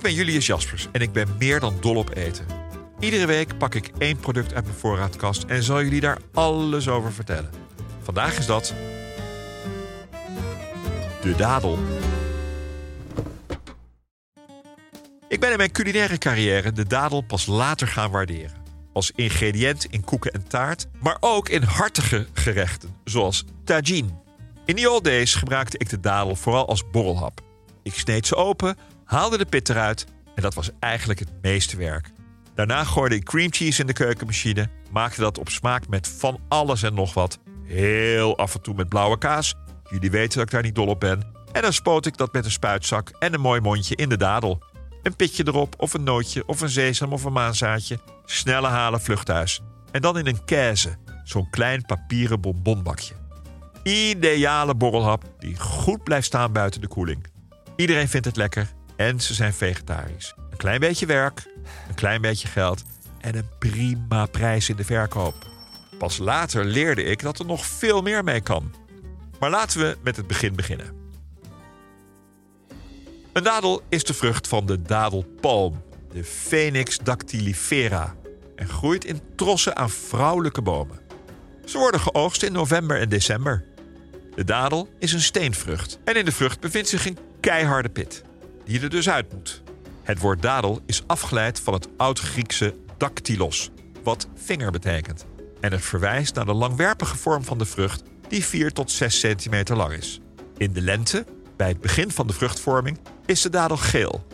Ik ben Julius Jaspers en ik ben meer dan dol op eten. Iedere week pak ik één product uit mijn voorraadkast en zal jullie daar alles over vertellen. Vandaag is dat. De dadel. Ik ben in mijn culinaire carrière de dadel pas later gaan waarderen. Als ingrediënt in koeken en taart, maar ook in hartige gerechten, zoals tagine. In the old days gebruikte ik de dadel vooral als borrelhap. Ik sneed ze open, haalde de pit eruit en dat was eigenlijk het meeste werk. Daarna gooide ik cream cheese in de keukenmachine, maakte dat op smaak met van alles en nog wat. Heel af en toe met blauwe kaas. Jullie weten dat ik daar niet dol op ben. En dan spoot ik dat met een spuitzak en een mooi mondje in de dadel. Een pitje erop, of een nootje, of een sesam of een maanzaadje. Snelle halen vluchthuis. En dan in een keize, zo'n klein papieren bonbonbakje. Ideale borrelhap die goed blijft staan buiten de koeling. Iedereen vindt het lekker en ze zijn vegetarisch. Een klein beetje werk, een klein beetje geld en een prima prijs in de verkoop. Pas later leerde ik dat er nog veel meer mee kan. Maar laten we met het begin beginnen. Een dadel is de vrucht van de dadelpalm, de Phoenix dactylifera, en groeit in trossen aan vrouwelijke bomen. Ze worden geoogst in november en december. De dadel is een steenvrucht en in de vrucht bevindt zich een keiharde pit, die er dus uit moet. Het woord dadel is afgeleid van het oud-Griekse dactylos, wat vinger betekent. En het verwijst naar de langwerpige vorm van de vrucht, die 4 tot 6 centimeter lang is. In de lente, bij het begin van de vruchtvorming, is de dadel geel.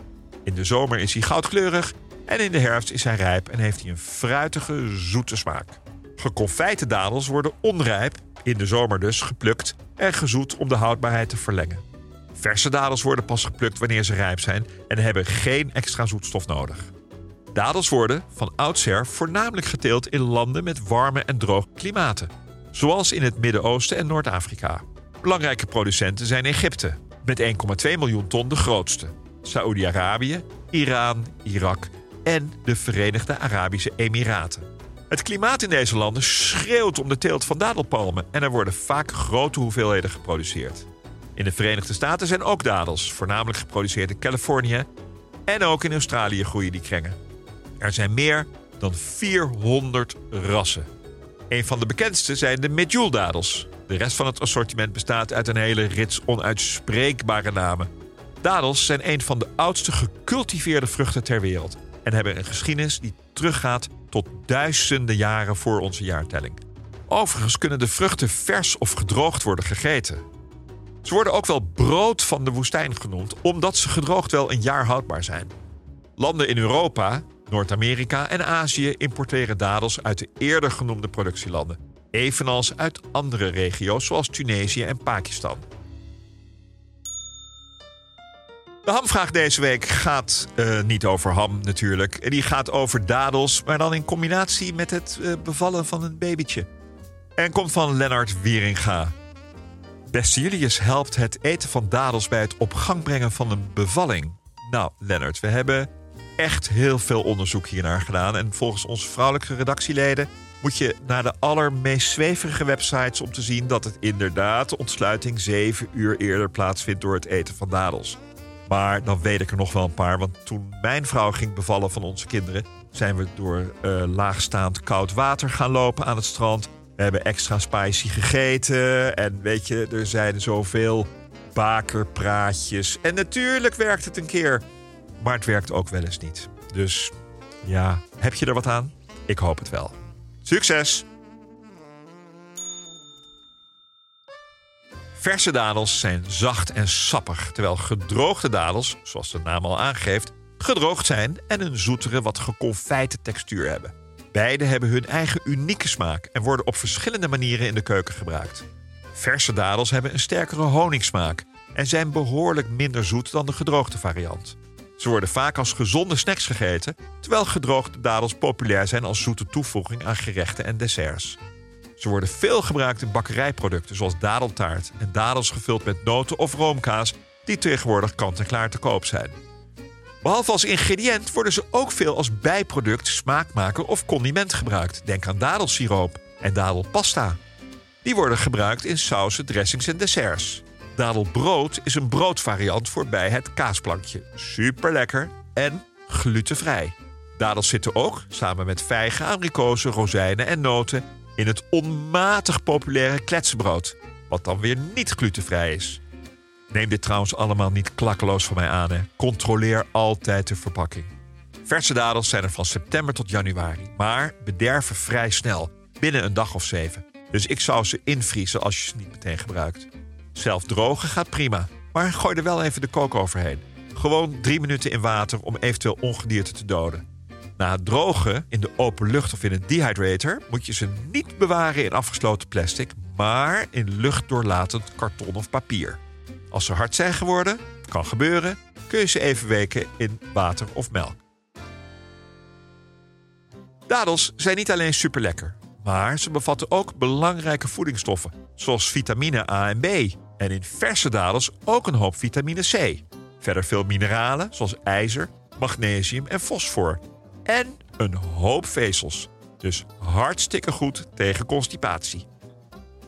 In de zomer is hij goudkleurig en in de herfst is hij rijp en heeft hij een fruitige, zoete smaak. Geconfijte dadels worden onrijp, in de zomer dus, geplukt en gezoet om de houdbaarheid te verlengen. Verse dadels worden pas geplukt wanneer ze rijp zijn en hebben geen extra zoetstof nodig. Dadels worden van oudsher voornamelijk geteeld in landen met warme en droge klimaten, zoals in het Midden-Oosten en Noord-Afrika. Belangrijke producenten zijn Egypte, met 1,2 miljoen ton de grootste, Saoedi-Arabië, Iran, Irak en de Verenigde Arabische Emiraten. Het klimaat in deze landen schreeuwt om de teelt van dadelpalmen en er worden vaak grote hoeveelheden geproduceerd. In de Verenigde Staten zijn ook dadels, voornamelijk geproduceerd in Californië. En ook in Australië groeien die krengen. Er zijn meer dan 400 rassen. Een van de bekendste zijn de medjool-dadels. De rest van het assortiment bestaat uit een hele rits onuitspreekbare namen. Dadels zijn een van de oudste gecultiveerde vruchten ter wereld en hebben een geschiedenis die teruggaat tot duizenden jaren voor onze jaartelling. Overigens kunnen de vruchten vers of gedroogd worden gegeten. Ze worden ook wel brood van de woestijn genoemd, omdat ze gedroogd wel een jaar houdbaar zijn. Landen in Europa, Noord-Amerika en Azië importeren dadels uit de eerder genoemde productielanden, evenals uit andere regio's zoals Tunesië en Pakistan. De hamvraag deze week gaat uh, niet over ham natuurlijk. Die gaat over dadels, maar dan in combinatie met het uh, bevallen van een babytje. En komt van Lennart Wieringa. Beste Julius helpt het eten van dadels bij het op gang brengen van een bevalling. Nou, Lennart, we hebben echt heel veel onderzoek hiernaar gedaan. En volgens onze vrouwelijke redactieleden moet je naar de allermeest zweverige websites om te zien dat het inderdaad de ontsluiting 7 uur eerder plaatsvindt door het eten van dadels. Maar dan weet ik er nog wel een paar, want toen mijn vrouw ging bevallen van onze kinderen, zijn we door uh, laagstaand koud water gaan lopen aan het strand. We hebben extra spicy gegeten. En weet je, er zijn zoveel bakerpraatjes. En natuurlijk werkt het een keer. Maar het werkt ook wel eens niet. Dus ja, heb je er wat aan? Ik hoop het wel. Succes! Verse dadels zijn zacht en sappig, terwijl gedroogde dadels, zoals de naam al aangeeft, gedroogd zijn en een zoetere, wat geconfijte textuur hebben. Beide hebben hun eigen unieke smaak en worden op verschillende manieren in de keuken gebruikt. Verse dadels hebben een sterkere honingsmaak en zijn behoorlijk minder zoet dan de gedroogde variant. Ze worden vaak als gezonde snacks gegeten, terwijl gedroogde dadels populair zijn als zoete toevoeging aan gerechten en desserts. Ze worden veel gebruikt in bakkerijproducten zoals dadeltaart en dadels gevuld met noten of roomkaas die tegenwoordig kant-en-klaar te koop zijn. Behalve als ingrediënt worden ze ook veel als bijproduct, smaakmaker of condiment gebruikt. Denk aan dadelsiroop en dadelpasta. Die worden gebruikt in sausen, dressings en desserts. Dadelbrood is een broodvariant voor bij het kaasplankje. Super lekker en glutenvrij. Dadels zitten ook, samen met vijgen, abrikozen, rozijnen en noten, in het onmatig populaire kletsenbrood, wat dan weer niet glutenvrij is. Neem dit trouwens allemaal niet klakkeloos van mij aan. Hè. Controleer altijd de verpakking. Verse dadels zijn er van september tot januari, maar bederven vrij snel, binnen een dag of zeven. Dus ik zou ze invriezen als je ze niet meteen gebruikt. Zelf drogen gaat prima, maar gooi er wel even de kook overheen. Gewoon drie minuten in water om eventueel ongedierte te doden. Na het drogen in de open lucht of in een dehydrator moet je ze niet bewaren in afgesloten plastic, maar in luchtdoorlatend karton of papier. Als ze hard zijn geworden, kan gebeuren, kun je ze even weken in water of melk. Dadels zijn niet alleen super lekker, maar ze bevatten ook belangrijke voedingsstoffen, zoals vitamine A en B. En in verse dadels ook een hoop vitamine C. Verder veel mineralen, zoals ijzer, magnesium en fosfor. En een hoop vezels. Dus hartstikke goed tegen constipatie.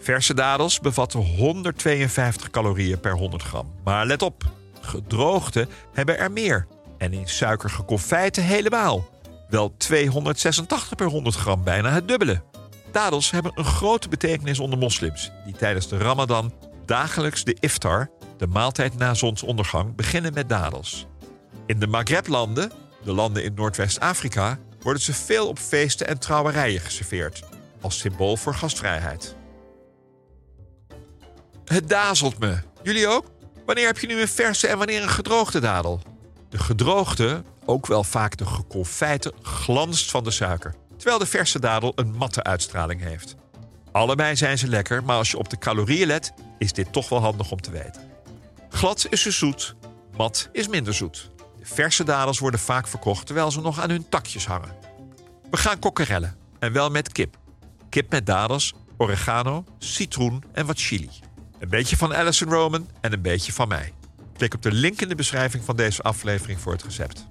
Verse dadels bevatten 152 calorieën per 100 gram. Maar let op, gedroogde hebben er meer. En in suikerige confijten helemaal. Wel 286 per 100 gram, bijna het dubbele. Dadels hebben een grote betekenis onder moslims... die tijdens de ramadan dagelijks de iftar, de maaltijd na zonsondergang, beginnen met dadels. In de Maghreb-landen, de landen in Noordwest-Afrika... worden ze veel op feesten en trouwerijen geserveerd... als symbool voor gastvrijheid. Het dazelt me. Jullie ook? Wanneer heb je nu een verse en wanneer een gedroogde dadel? De gedroogde, ook wel vaak de geconfijte, glanst van de suiker. Terwijl de verse dadel een matte uitstraling heeft. Allebei zijn ze lekker, maar als je op de calorieën let, is dit toch wel handig om te weten. Glad is ze zoet, mat is minder zoet. De verse dadels worden vaak verkocht terwijl ze nog aan hun takjes hangen. We gaan kokkerellen, en wel met kip. Kip met dadels, oregano, citroen en wat chili. Een beetje van Alison Roman en een beetje van mij. Klik op de link in de beschrijving van deze aflevering voor het recept.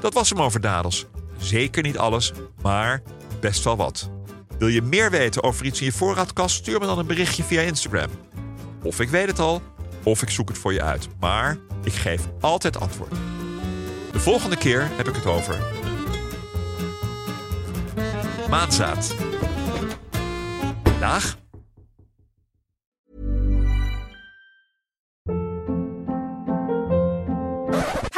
Dat was hem over dadels. Zeker niet alles, maar best wel wat. Wil je meer weten over iets in je voorraadkast? Stuur me dan een berichtje via Instagram. Of ik weet het al, of ik zoek het voor je uit. Maar ik geef altijd antwoord. De volgende keer heb ik het over maanzaad. Dag.